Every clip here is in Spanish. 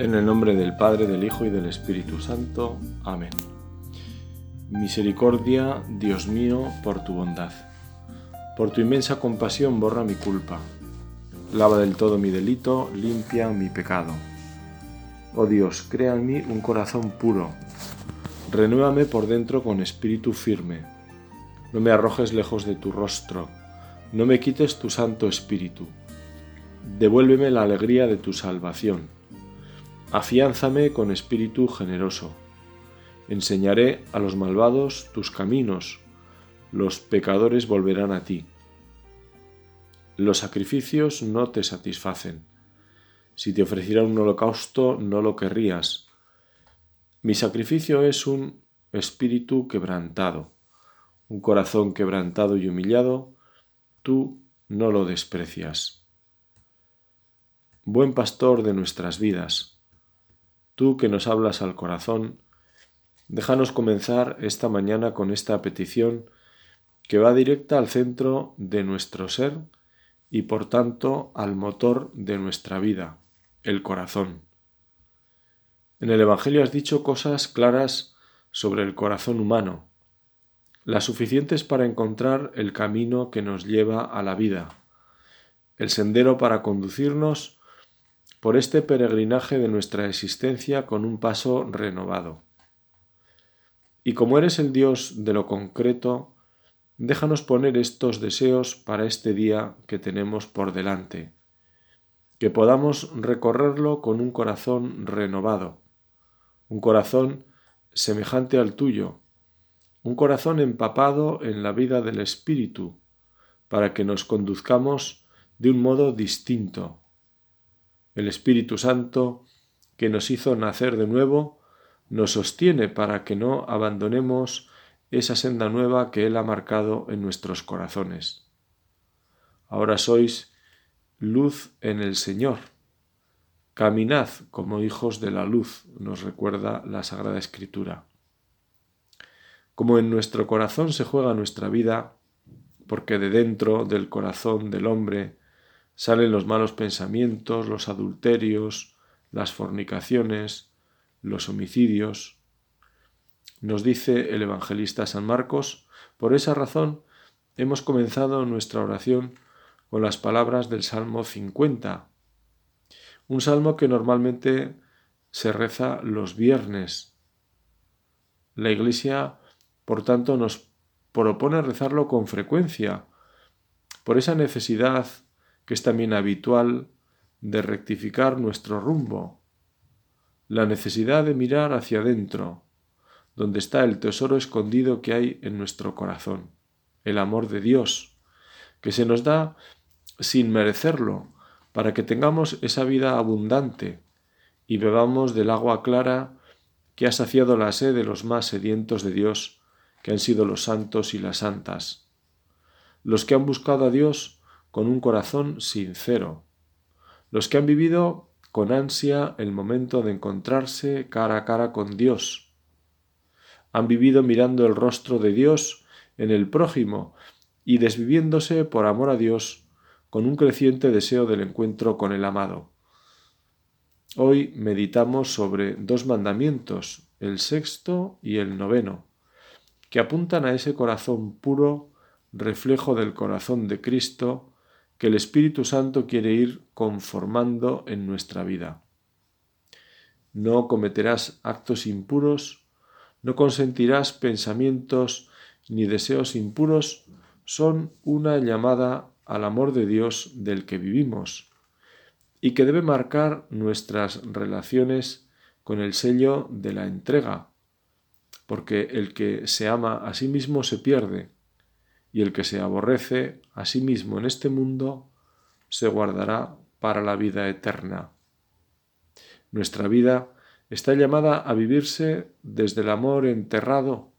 En el nombre del Padre, del Hijo y del Espíritu Santo. Amén. Misericordia, Dios mío, por tu bondad. Por tu inmensa compasión borra mi culpa. Lava del todo mi delito, limpia mi pecado. Oh Dios, crea en mí un corazón puro. Renuévame por dentro con espíritu firme. No me arrojes lejos de tu rostro. No me quites tu santo espíritu. Devuélveme la alegría de tu salvación. Afiánzame con espíritu generoso. Enseñaré a los malvados tus caminos. Los pecadores volverán a ti. Los sacrificios no te satisfacen. Si te ofreciera un holocausto, no lo querrías. Mi sacrificio es un espíritu quebrantado, un corazón quebrantado y humillado, tú no lo desprecias buen pastor de nuestras vidas, tú que nos hablas al corazón, déjanos comenzar esta mañana con esta petición que va directa al centro de nuestro ser y por tanto al motor de nuestra vida, el corazón. En el Evangelio has dicho cosas claras sobre el corazón humano, las suficientes para encontrar el camino que nos lleva a la vida, el sendero para conducirnos por este peregrinaje de nuestra existencia con un paso renovado. Y como eres el Dios de lo concreto, déjanos poner estos deseos para este día que tenemos por delante, que podamos recorrerlo con un corazón renovado, un corazón semejante al tuyo, un corazón empapado en la vida del Espíritu, para que nos conduzcamos de un modo distinto, el Espíritu Santo, que nos hizo nacer de nuevo, nos sostiene para que no abandonemos esa senda nueva que Él ha marcado en nuestros corazones. Ahora sois luz en el Señor. Caminad como hijos de la luz, nos recuerda la Sagrada Escritura. Como en nuestro corazón se juega nuestra vida, porque de dentro del corazón del hombre salen los malos pensamientos, los adulterios, las fornicaciones, los homicidios. Nos dice el evangelista San Marcos, por esa razón hemos comenzado nuestra oración con las palabras del Salmo 50, un salmo que normalmente se reza los viernes. La Iglesia, por tanto, nos propone rezarlo con frecuencia, por esa necesidad que es también habitual de rectificar nuestro rumbo, la necesidad de mirar hacia adentro, donde está el tesoro escondido que hay en nuestro corazón, el amor de Dios, que se nos da sin merecerlo, para que tengamos esa vida abundante y bebamos del agua clara que ha saciado la sed de los más sedientos de Dios, que han sido los santos y las santas. Los que han buscado a Dios con un corazón sincero, los que han vivido con ansia el momento de encontrarse cara a cara con Dios, han vivido mirando el rostro de Dios en el prójimo y desviviéndose por amor a Dios con un creciente deseo del encuentro con el amado. Hoy meditamos sobre dos mandamientos, el sexto y el noveno, que apuntan a ese corazón puro, reflejo del corazón de Cristo, que el Espíritu Santo quiere ir conformando en nuestra vida. No cometerás actos impuros, no consentirás pensamientos ni deseos impuros, son una llamada al amor de Dios del que vivimos y que debe marcar nuestras relaciones con el sello de la entrega, porque el que se ama a sí mismo se pierde, y el que se aborrece a sí mismo en este mundo se guardará para la vida eterna. Nuestra vida está llamada a vivirse desde el amor enterrado.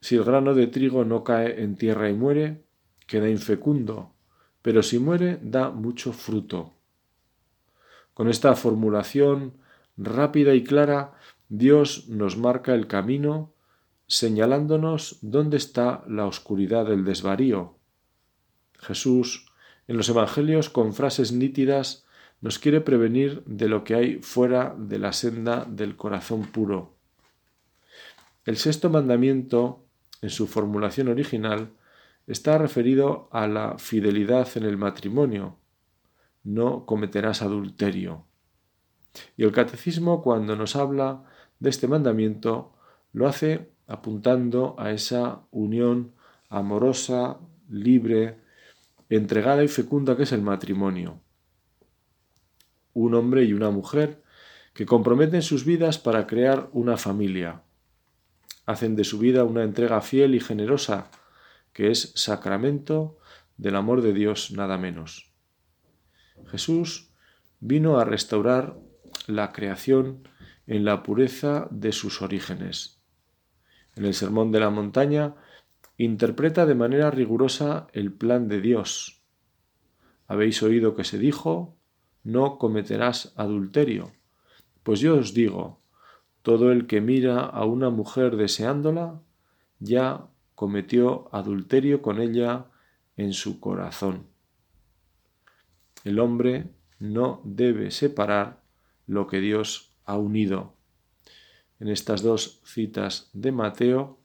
Si el grano de trigo no cae en tierra y muere, queda infecundo, pero si muere da mucho fruto. Con esta formulación rápida y clara, Dios nos marca el camino señalándonos dónde está la oscuridad del desvarío. Jesús, en los Evangelios, con frases nítidas, nos quiere prevenir de lo que hay fuera de la senda del corazón puro. El sexto mandamiento, en su formulación original, está referido a la fidelidad en el matrimonio. No cometerás adulterio. Y el catecismo, cuando nos habla de este mandamiento, lo hace apuntando a esa unión amorosa, libre, entregada y fecunda que es el matrimonio. Un hombre y una mujer que comprometen sus vidas para crear una familia. Hacen de su vida una entrega fiel y generosa, que es sacramento del amor de Dios nada menos. Jesús vino a restaurar la creación en la pureza de sus orígenes. En el Sermón de la Montaña interpreta de manera rigurosa el plan de Dios. Habéis oído que se dijo, no cometerás adulterio. Pues yo os digo, todo el que mira a una mujer deseándola, ya cometió adulterio con ella en su corazón. El hombre no debe separar lo que Dios ha unido. En estas dos citas de Mateo,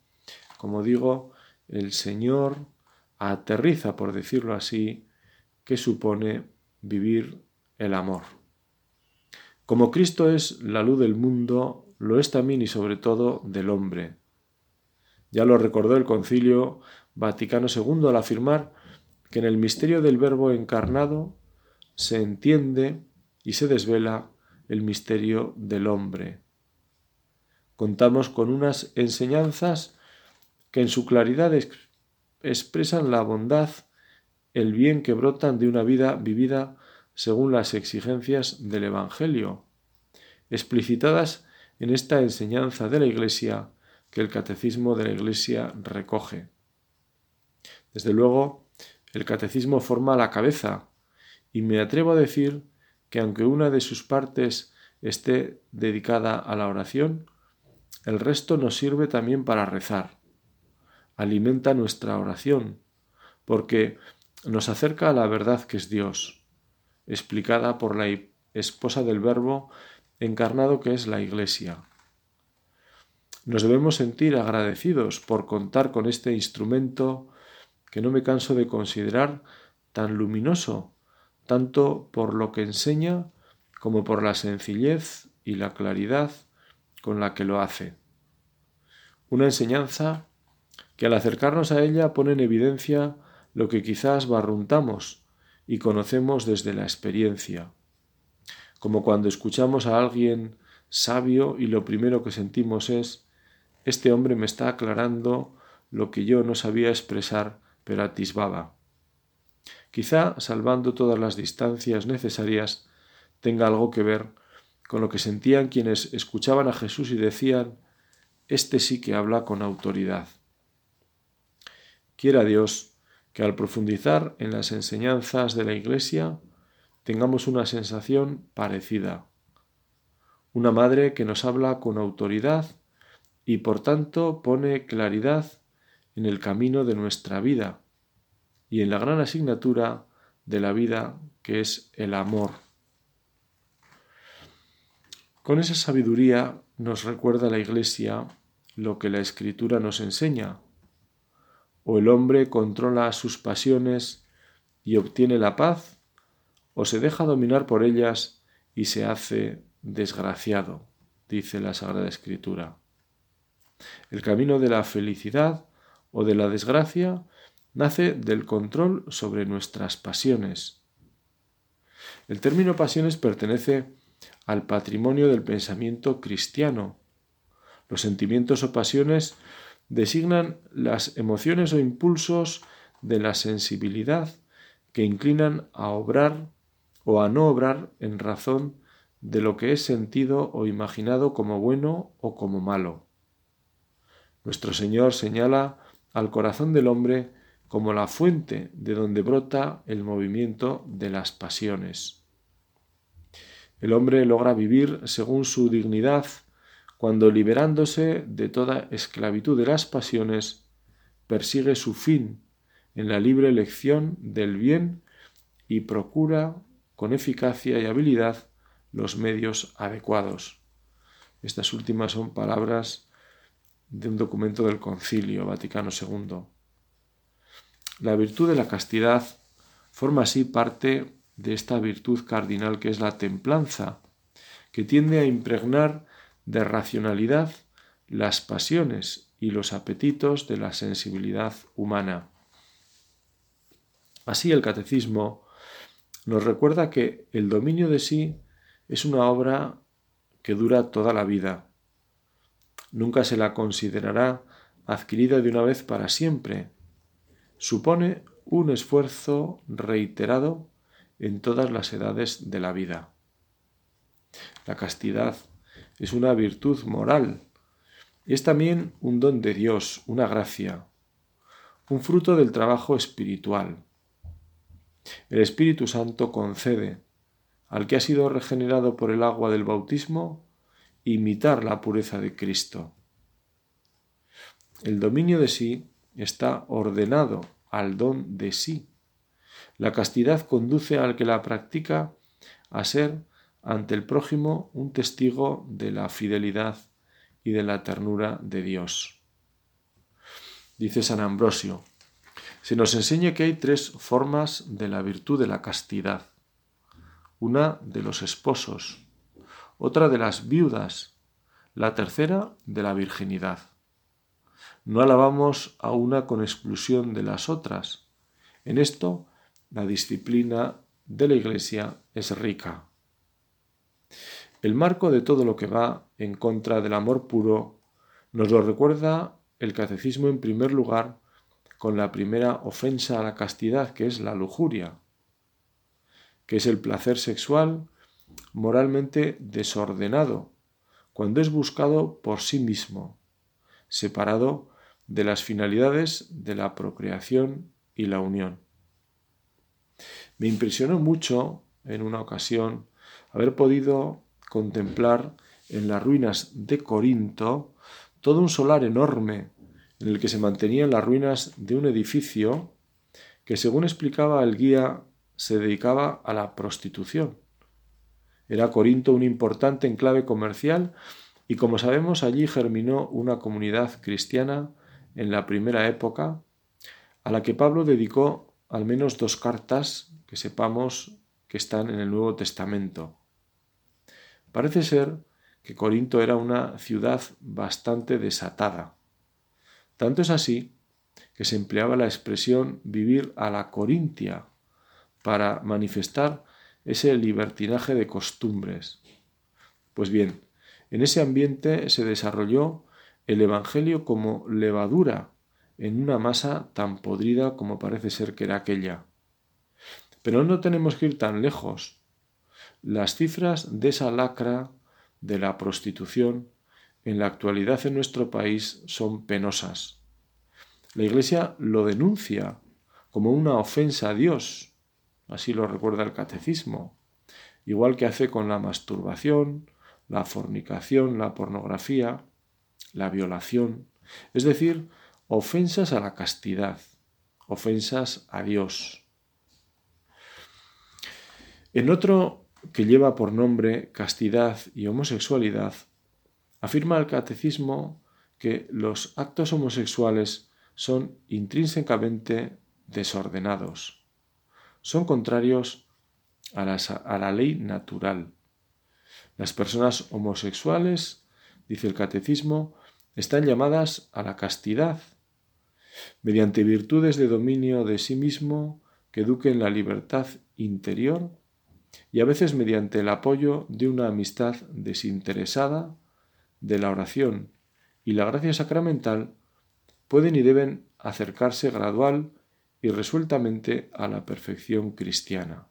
como digo, el Señor aterriza, por decirlo así, que supone vivir el amor. Como Cristo es la luz del mundo, lo es también y sobre todo del hombre. Ya lo recordó el Concilio Vaticano II al afirmar que en el misterio del Verbo encarnado se entiende y se desvela el misterio del hombre. Contamos con unas enseñanzas que en su claridad expresan la bondad, el bien que brotan de una vida vivida según las exigencias del Evangelio, explicitadas en esta enseñanza de la Iglesia que el Catecismo de la Iglesia recoge. Desde luego, el Catecismo forma la cabeza, y me atrevo a decir que aunque una de sus partes esté dedicada a la oración, el resto nos sirve también para rezar. Alimenta nuestra oración, porque nos acerca a la verdad que es Dios, explicada por la esposa del Verbo encarnado que es la Iglesia. Nos debemos sentir agradecidos por contar con este instrumento que no me canso de considerar tan luminoso tanto por lo que enseña como por la sencillez y la claridad con la que lo hace. Una enseñanza que al acercarnos a ella pone en evidencia lo que quizás barruntamos y conocemos desde la experiencia, como cuando escuchamos a alguien sabio y lo primero que sentimos es este hombre me está aclarando lo que yo no sabía expresar pero atisbaba. Quizá, salvando todas las distancias necesarias, tenga algo que ver con lo que sentían quienes escuchaban a Jesús y decían, Este sí que habla con autoridad. Quiera Dios que al profundizar en las enseñanzas de la Iglesia tengamos una sensación parecida. Una madre que nos habla con autoridad y por tanto pone claridad en el camino de nuestra vida y en la gran asignatura de la vida que es el amor. Con esa sabiduría nos recuerda la Iglesia lo que la Escritura nos enseña. O el hombre controla sus pasiones y obtiene la paz, o se deja dominar por ellas y se hace desgraciado, dice la Sagrada Escritura. El camino de la felicidad o de la desgracia nace del control sobre nuestras pasiones. El término pasiones pertenece al patrimonio del pensamiento cristiano. Los sentimientos o pasiones designan las emociones o impulsos de la sensibilidad que inclinan a obrar o a no obrar en razón de lo que es sentido o imaginado como bueno o como malo. Nuestro Señor señala al corazón del hombre como la fuente de donde brota el movimiento de las pasiones. El hombre logra vivir según su dignidad cuando liberándose de toda esclavitud de las pasiones, persigue su fin en la libre elección del bien y procura con eficacia y habilidad los medios adecuados. Estas últimas son palabras de un documento del Concilio Vaticano II. La virtud de la castidad forma así parte de esta virtud cardinal que es la templanza, que tiende a impregnar de racionalidad las pasiones y los apetitos de la sensibilidad humana. Así el catecismo nos recuerda que el dominio de sí es una obra que dura toda la vida. Nunca se la considerará adquirida de una vez para siempre. Supone un esfuerzo reiterado en todas las edades de la vida. La castidad es una virtud moral y es también un don de Dios, una gracia, un fruto del trabajo espiritual. El Espíritu Santo concede al que ha sido regenerado por el agua del bautismo imitar la pureza de Cristo. El dominio de sí está ordenado al don de sí. La castidad conduce al que la practica a ser ante el prójimo un testigo de la fidelidad y de la ternura de Dios. Dice San Ambrosio, se nos enseña que hay tres formas de la virtud de la castidad. Una de los esposos, otra de las viudas, la tercera de la virginidad. No alabamos a una con exclusión de las otras. En esto la disciplina de la Iglesia es rica. El marco de todo lo que va en contra del amor puro nos lo recuerda el catecismo en primer lugar con la primera ofensa a la castidad, que es la lujuria, que es el placer sexual moralmente desordenado, cuando es buscado por sí mismo, separado de las finalidades de la procreación y la unión. Me impresionó mucho en una ocasión haber podido contemplar en las ruinas de Corinto todo un solar enorme en el que se mantenían las ruinas de un edificio que, según explicaba el guía, se dedicaba a la prostitución. Era Corinto un importante enclave comercial y, como sabemos, allí germinó una comunidad cristiana en la primera época, a la que Pablo dedicó al menos dos cartas que sepamos que están en el Nuevo Testamento. Parece ser que Corinto era una ciudad bastante desatada. Tanto es así que se empleaba la expresión vivir a la corintia para manifestar ese libertinaje de costumbres. Pues bien, en ese ambiente se desarrolló el Evangelio como levadura en una masa tan podrida como parece ser que era aquella. Pero no tenemos que ir tan lejos. Las cifras de esa lacra de la prostitución en la actualidad en nuestro país son penosas. La Iglesia lo denuncia como una ofensa a Dios, así lo recuerda el catecismo, igual que hace con la masturbación, la fornicación, la pornografía, la violación, es decir, ofensas a la castidad, ofensas a Dios. En otro que lleva por nombre castidad y homosexualidad, afirma el catecismo que los actos homosexuales son intrínsecamente desordenados, son contrarios a la, ley natural. Las personas homosexuales, dice el catecismo, están llamadas a la castidad, mediante virtudes de dominio de sí mismo que eduquen la libertad interior y a veces mediante el apoyo de una amistad desinteresada, de la oración y la gracia sacramental, pueden y deben acercarse gradual y resueltamente a la perfección cristiana.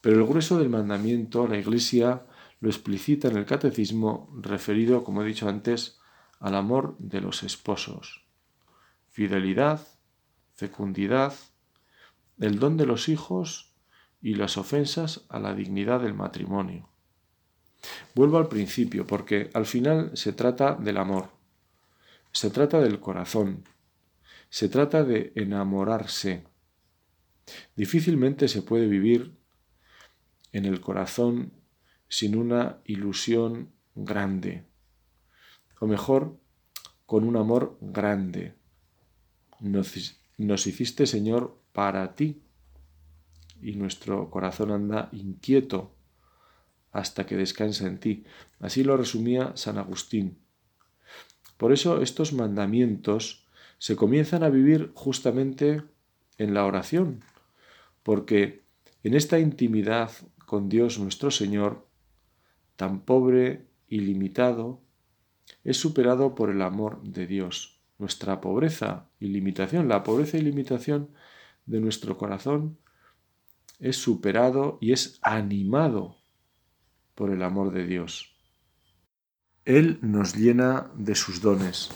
Pero el grueso del mandamiento la Iglesia lo explicita en el catecismo referido, como he dicho antes, al amor de los esposos. Fidelidad, fecundidad, el don de los hijos y las ofensas a la dignidad del matrimonio. Vuelvo al principio, porque al final se trata del amor, se trata del corazón, se trata de enamorarse. Difícilmente se puede vivir en el corazón sin una ilusión grande, o mejor, con un amor grande. Nos, hiciste, Señor, para ti, y nuestro corazón anda inquieto hasta que descansa en ti. Así lo resumía San Agustín. Por eso estos mandamientos se comienzan a vivir justamente en la oración, porque en esta intimidad con Dios nuestro Señor, tan pobre y limitado, es superado por el amor de Dios. Nuestra pobreza y limitación, la pobreza y limitación de nuestro corazón es superado y es animado por el amor de Dios. Él nos llena de sus dones.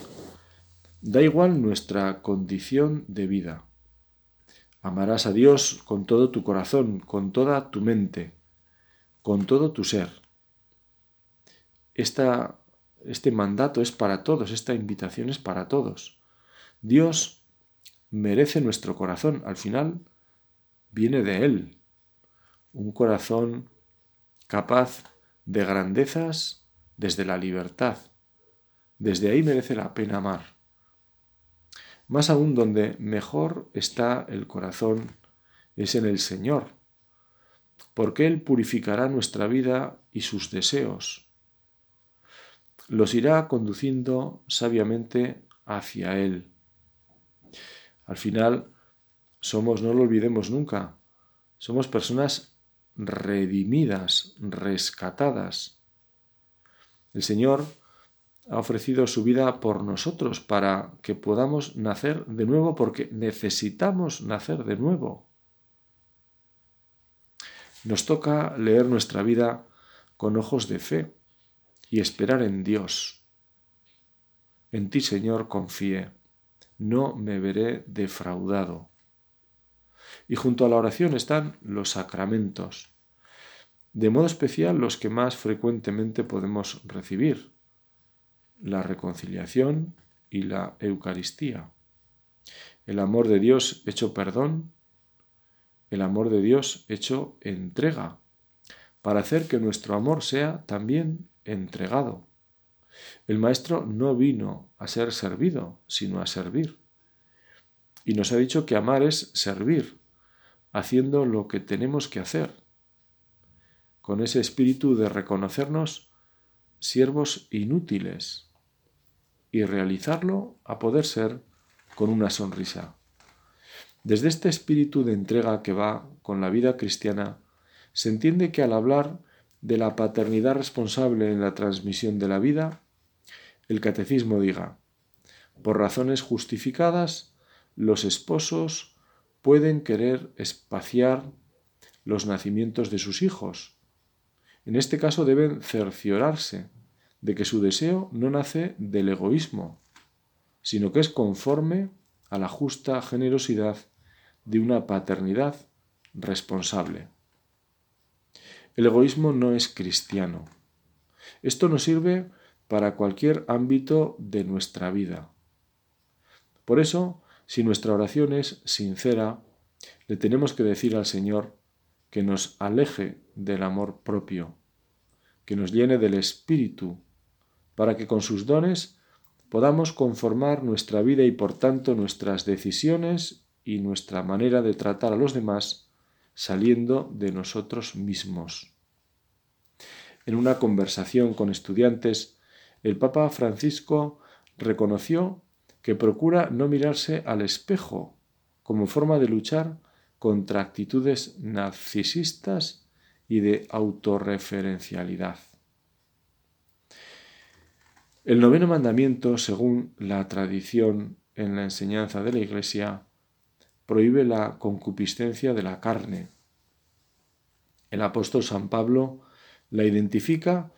Da igual nuestra condición de vida. Amarás a Dios con todo tu corazón, con toda tu mente, con todo tu ser. Esta, este mandato es para todos, esta invitación es para todos. Dios merece nuestro corazón, al final viene de Él. Un corazón capaz de grandezas desde la libertad. Desde ahí merece la pena amar más aún donde mejor está el corazón es en el Señor, porque Él purificará nuestra vida y sus deseos. Los irá conduciendo sabiamente hacia Él. Al final, somos, no lo olvidemos nunca, somos personas redimidas, rescatadas. El Señor ha ofrecido su vida por nosotros para que podamos nacer de nuevo porque necesitamos nacer de nuevo. Nos toca leer nuestra vida con ojos de fe y esperar en Dios. En ti, Señor, confié. No me veré defraudado. Y junto a la oración están los sacramentos, de modo especial los que más frecuentemente podemos recibir, la reconciliación y la Eucaristía. El amor de Dios hecho perdón, el amor de Dios hecho entrega, para hacer que nuestro amor sea también entregado. El Maestro no vino a ser servido, sino a servir. Y nos ha dicho que amar es servir, haciendo lo que tenemos que hacer, con ese espíritu de reconocernos siervos inútiles, y realizarlo a poder ser con una sonrisa. Desde este espíritu de entrega que va con la vida cristiana, se entiende que al hablar de la paternidad responsable en la transmisión de la vida, el catecismo diga, por razones justificadas, los esposos pueden querer espaciar los nacimientos de sus hijos. En este caso deben cerciorarse de que su deseo no nace del egoísmo, sino que es conforme a la justa generosidad de una paternidad responsable. El egoísmo no es cristiano. Esto nos sirve para cualquier ámbito de nuestra vida. Por eso, si nuestra oración es sincera, le tenemos que decir al Señor que nos aleje del amor propio, que nos llene del Espíritu para que con sus dones podamos conformar nuestra vida y por tanto nuestras decisiones y nuestra manera de tratar a los demás saliendo de nosotros mismos. En una conversación con estudiantes, el Papa Francisco reconoció que procura no mirarse al espejo como forma de luchar contra actitudes narcisistas y de autorreferencialidad. El noveno mandamiento, según la tradición en la enseñanza de la Iglesia, prohíbe la concupiscencia de la carne. El apóstol San Pablo la identifica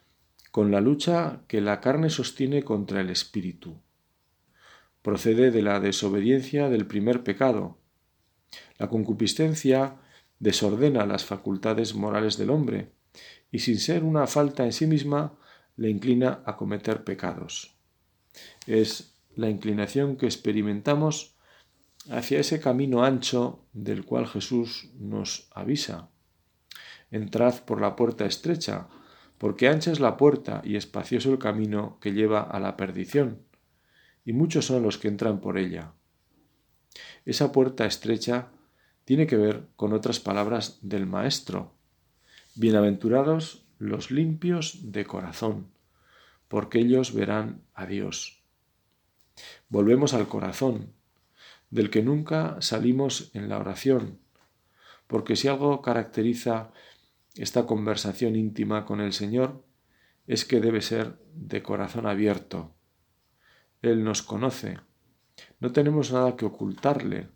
con la lucha que la carne sostiene contra el espíritu. Procede de la desobediencia del primer pecado. La concupiscencia desordena las facultades morales del hombre y sin ser una falta en sí misma le inclina a cometer pecados. Es la inclinación que experimentamos hacia ese camino ancho del cual Jesús nos avisa. entrad por la puerta estrecha, porque ancha es la puerta y espacioso el camino que lleva a la perdición, y muchos son los que entran por ella. Esa puerta estrecha tiene que ver con otras palabras del Maestro. Bienaventurados los limpios de corazón, porque ellos verán a Dios. Volvemos al corazón, del que nunca salimos en la oración, porque si algo caracteriza esta conversación íntima con el Señor, es que debe ser de corazón abierto. Él nos conoce, no tenemos nada que ocultarle.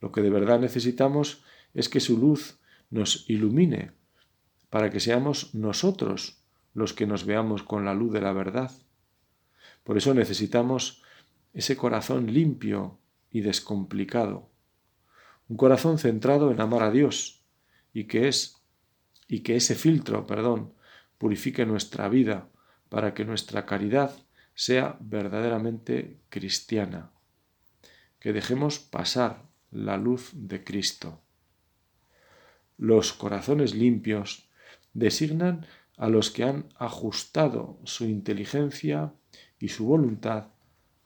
Lo que de verdad necesitamos es que su luz nos ilumine, para que seamos nosotros los que nos veamos con la luz de la verdad. Por eso necesitamos ese corazón limpio y descomplicado, un corazón centrado en amar a Dios y que es y que ese filtro, perdón, purifique nuestra vida para que nuestra caridad sea verdaderamente cristiana, que dejemos pasar la luz de Cristo. Los corazones limpios designan a los que han ajustado su inteligencia y su voluntad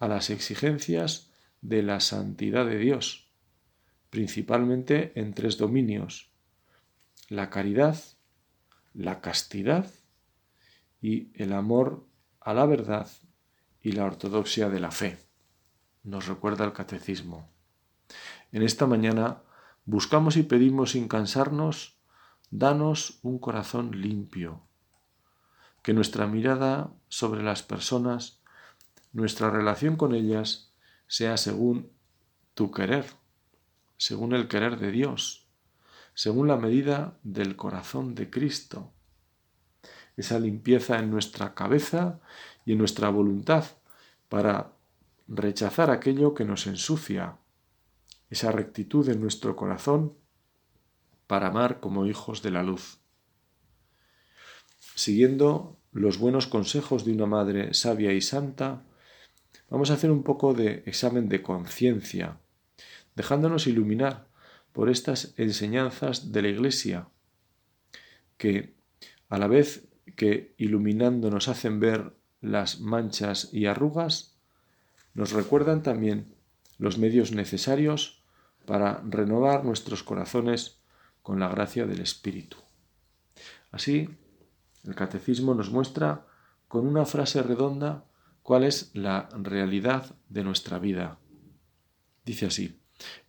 a las exigencias de la santidad de Dios, principalmente en tres dominios, la caridad, la castidad y el amor a la verdad y la ortodoxia de la fe. Nos recuerda el catecismo. En esta mañana buscamos y pedimos sin cansarnos, danos un corazón limpio, que nuestra mirada sobre las personas, nuestra relación con ellas, sea según tu querer, según el querer de Dios, según la medida del corazón de Cristo. Esa limpieza en nuestra cabeza y en nuestra voluntad para rechazar aquello que nos ensucia, esa rectitud en nuestro corazón para amar como hijos de la luz. Siguiendo los buenos consejos de una madre sabia y santa, vamos a hacer un poco de examen de conciencia, dejándonos iluminar por estas enseñanzas de la Iglesia, que a la vez que iluminando nos hacen ver las manchas y arrugas, nos recuerdan también los medios necesarios para renovar nuestros corazones con la gracia del Espíritu. Así, el catecismo nos muestra con una frase redonda cuál es la realidad de nuestra vida. Dice así,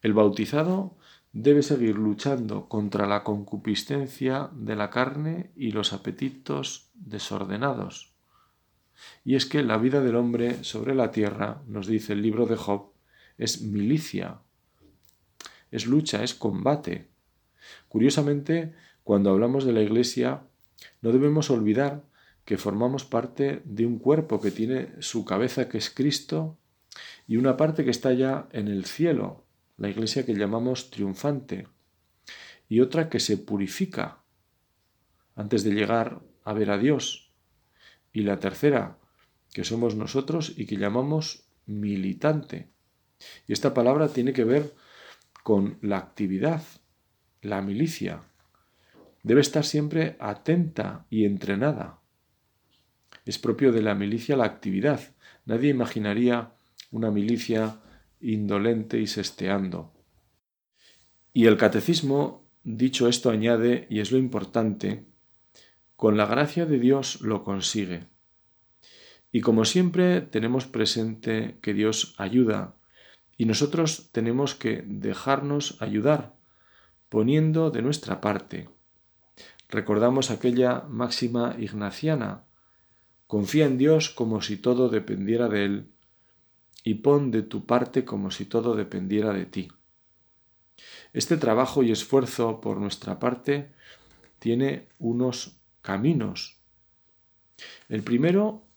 el bautizado debe seguir luchando contra la concupiscencia de la carne y los apetitos desordenados. Y es que la vida del hombre sobre la tierra, nos dice el libro de Job, es milicia, es lucha, es combate. Curiosamente, cuando hablamos de la Iglesia, no debemos olvidar que formamos parte de un cuerpo que tiene su cabeza que es Cristo y una parte que está ya en el cielo, la iglesia que llamamos triunfante, y otra que se purifica antes de llegar a ver a Dios, y la tercera, que somos nosotros y que llamamos militante. Y esta palabra tiene que ver con la actividad, la milicia. Debe estar siempre atenta y entrenada. Es propio de la milicia la actividad. Nadie imaginaría una milicia indolente y sesteando. Y el catecismo, dicho esto, añade, y es lo importante, con la gracia de Dios lo consigue. Y como siempre tenemos presente que Dios ayuda y nosotros tenemos que dejarnos ayudar, poniendo de nuestra parte. Recordamos aquella máxima ignaciana, confía en Dios como si todo dependiera de Él y pon de tu parte como si todo dependiera de ti. Este trabajo y esfuerzo por nuestra parte tiene unos caminos. El primero,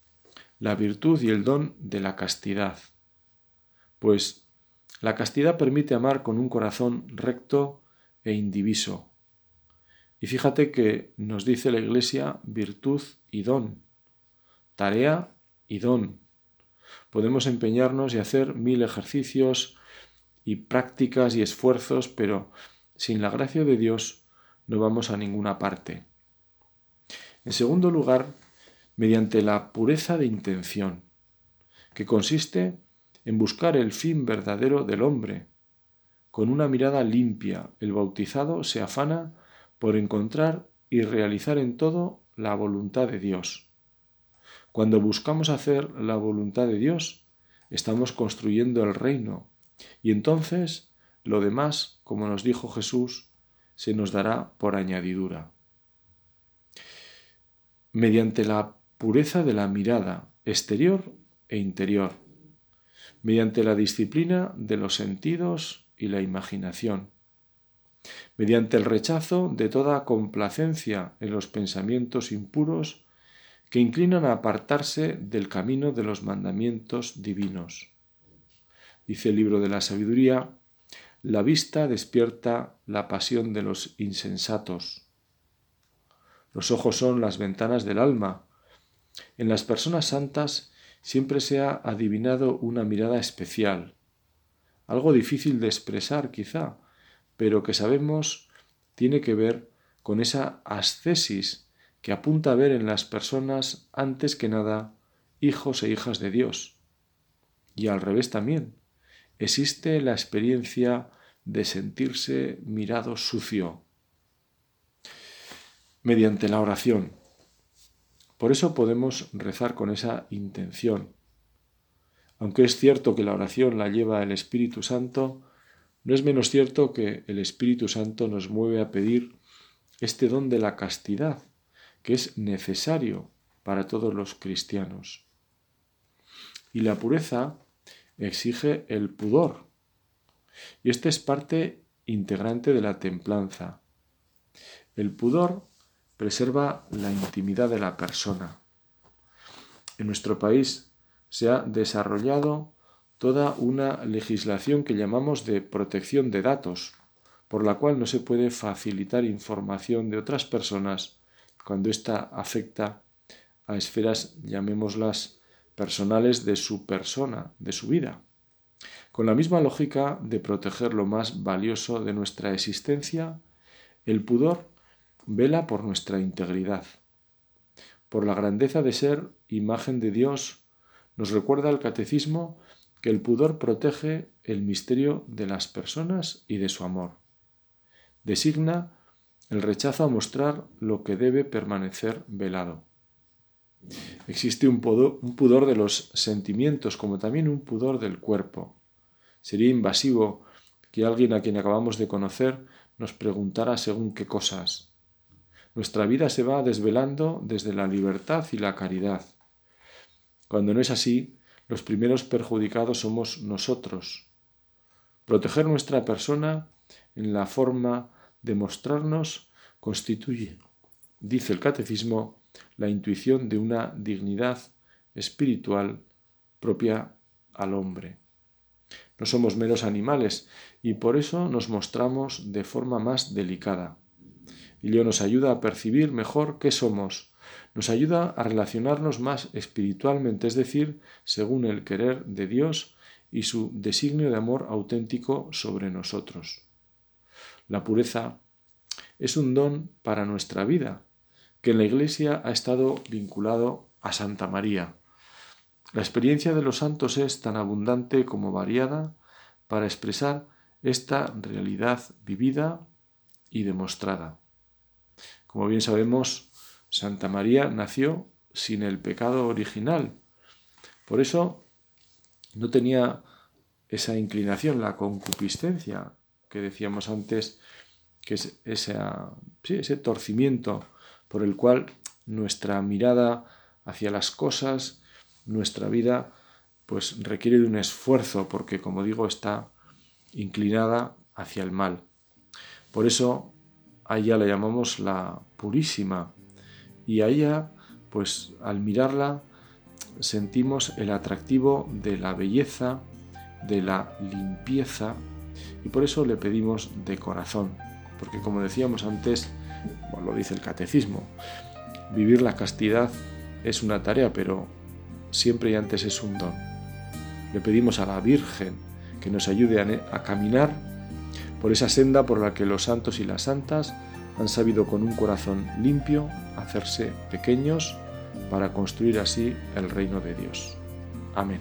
la virtud y el don de la castidad, pues la castidad permite amar con un corazón recto e indiviso. Y fíjate que nos dice la Iglesia virtud y don, tarea y don, Podemos empeñarnos y hacer mil ejercicios y prácticas y esfuerzos, pero sin la gracia de Dios no vamos a ninguna parte. En segundo lugar, mediante la pureza de intención, que consiste en buscar el fin verdadero del hombre. Con una mirada limpia, el bautizado se afana por encontrar y realizar en todo la voluntad de Dios. Cuando buscamos hacer la voluntad de Dios, estamos construyendo el reino, y entonces lo demás, como nos dijo Jesús, se nos dará por añadidura. Mediante la pureza de la mirada exterior e interior, mediante la disciplina de los sentidos y la imaginación, mediante el rechazo de toda complacencia en los pensamientos impuros que inclinan a apartarse del camino de los mandamientos divinos. Dice el libro de la sabiduría, la vista despierta la pasión de los insensatos. Los ojos son las ventanas del alma. En las personas santas siempre se ha adivinado una mirada especial, algo difícil de expresar quizá, pero que sabemos tiene que ver con esa ascesis que apunta a ver en las personas antes que nada hijos e hijas de Dios. Y al revés también, existe la experiencia de sentirse mirado sucio mediante la oración. Por eso podemos rezar con esa intención. Aunque es cierto que la oración la lleva el Espíritu Santo, no es menos cierto que el Espíritu Santo nos mueve a pedir este don de la castidad, que es necesario para todos los cristianos. Y la pureza exige el pudor, y este es parte integrante de la templanza. El pudor preserva la intimidad de la persona. En nuestro país se ha desarrollado toda una legislación que llamamos de protección de datos, por la cual no se puede facilitar información de otras personas cuando ésta afecta a esferas, llamémoslas, personales de su persona, de su vida. Con la misma lógica de proteger lo más valioso de nuestra existencia, el pudor vela por nuestra integridad. Por la grandeza de ser imagen de Dios, nos recuerda el catecismo que el pudor protege el misterio de las personas y de su amor. Designa el rechazo a mostrar lo que debe permanecer velado. Existe un pudor, de los sentimientos como también un pudor del cuerpo. Sería invasivo que alguien a quien acabamos de conocer nos preguntara según qué cosas. Nuestra vida se va desvelando desde la libertad y la caridad. Cuando no es así, los primeros perjudicados somos nosotros. Proteger nuestra persona en la forma de mostrarnos constituye, dice el catecismo, la intuición de una dignidad espiritual propia al hombre. No somos meros animales y por eso nos mostramos de forma más delicada. Ello nos ayuda a percibir mejor qué somos, nos ayuda a relacionarnos más espiritualmente, es decir, según el querer de Dios y su designio de amor auténtico sobre nosotros. La pureza es un don para nuestra vida, que en la Iglesia ha estado vinculado a Santa María. La experiencia de los santos es tan abundante como variada para expresar esta realidad vivida y demostrada. Como bien sabemos, Santa María nació sin el pecado original. Por eso no tenía esa inclinación, la concupiscencia que decíamos antes, que es ese torcimiento por el cual nuestra mirada hacia las cosas, nuestra vida, pues requiere de un esfuerzo, porque como digo, está inclinada hacia el mal. Por eso a ella la llamamos la purísima y a ella pues al mirarla sentimos el atractivo de la belleza, de la limpieza y por eso le pedimos de corazón, porque como decíamos antes, lo dice el catecismo, vivir la castidad es una tarea, pero siempre y antes es un don. Le pedimos a la Virgen que nos ayude a, a caminar por esa senda por la que los santos y las santas han sabido con un corazón limpio hacerse pequeños para construir así el reino de Dios. Amén.